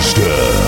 Monster.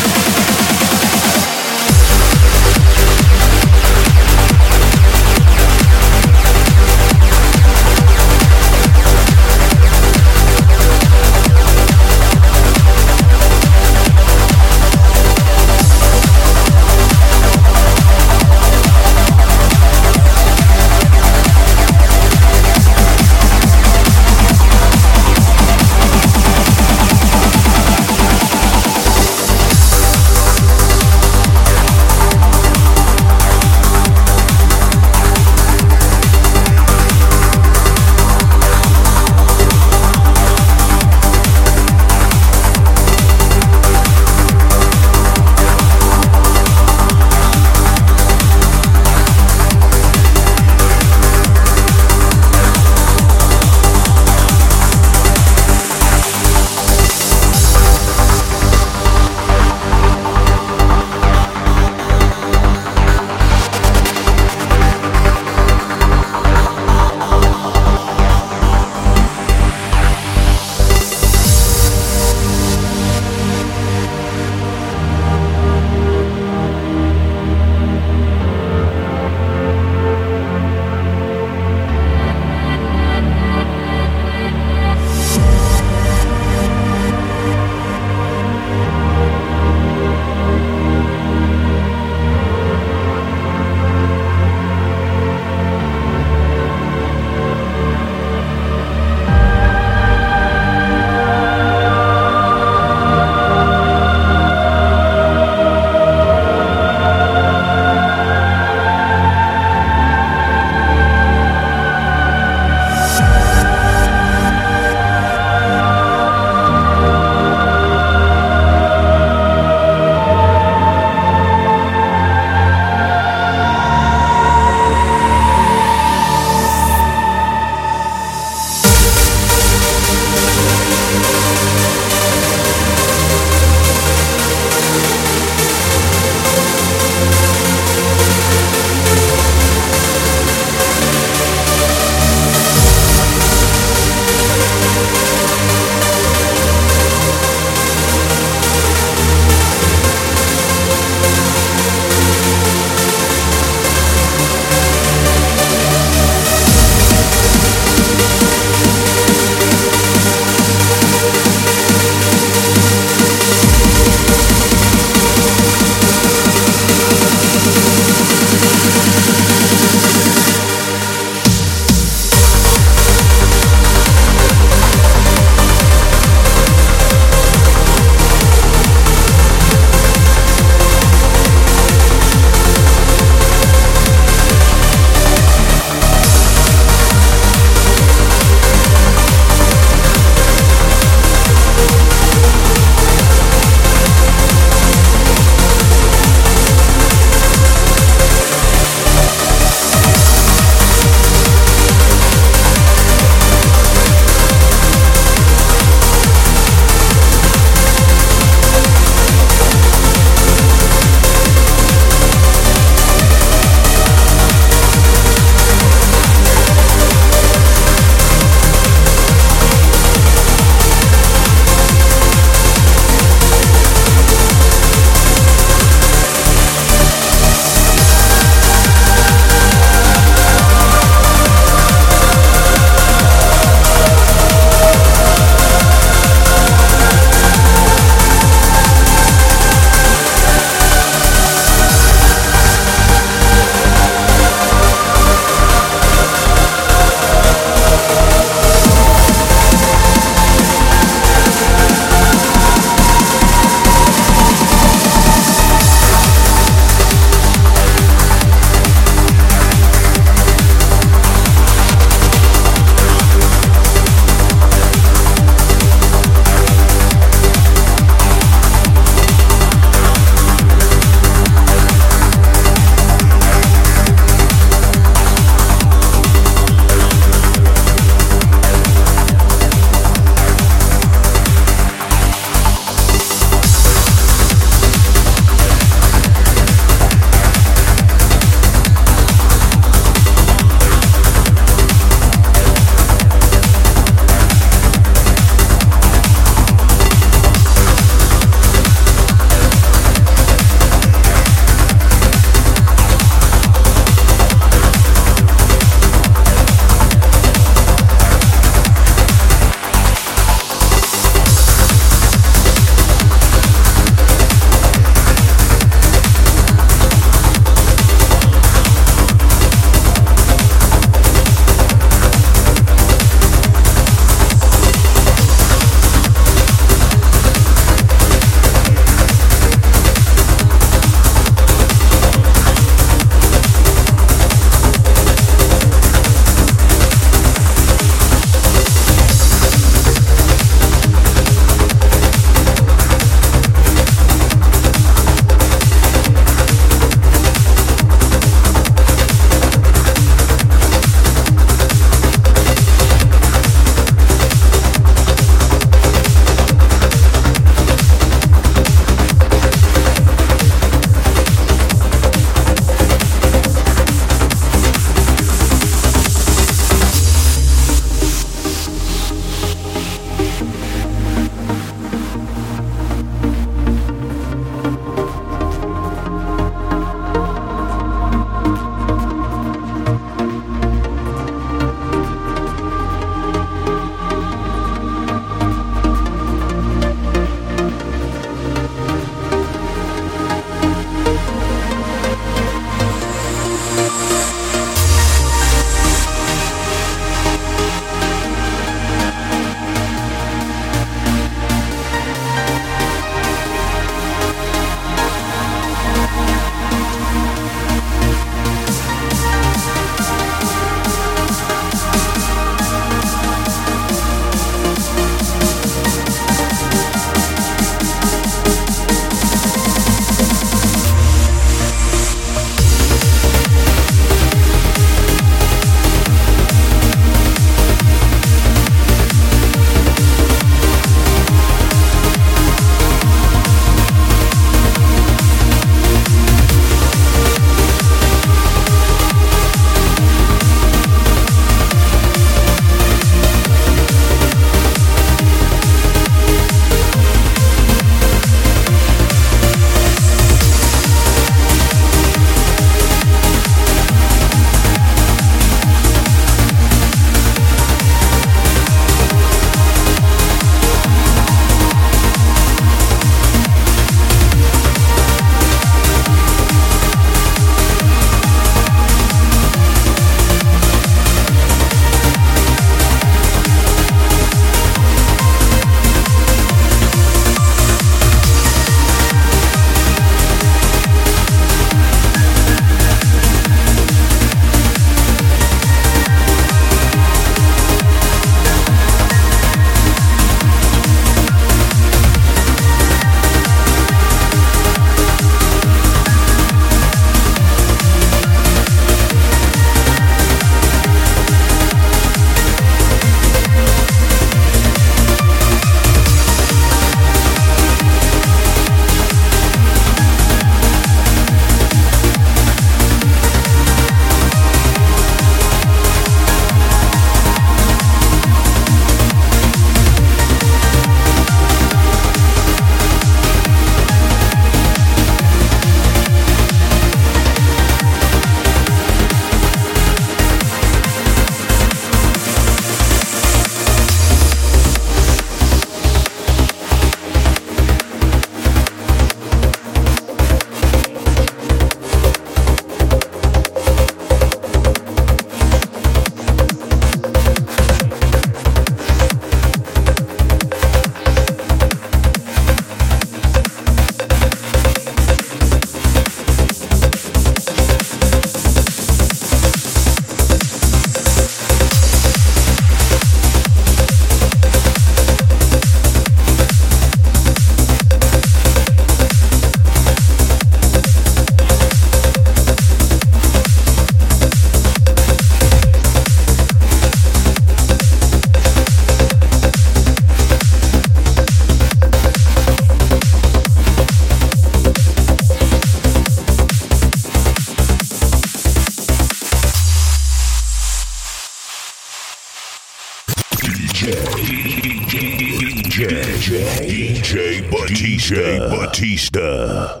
Batista.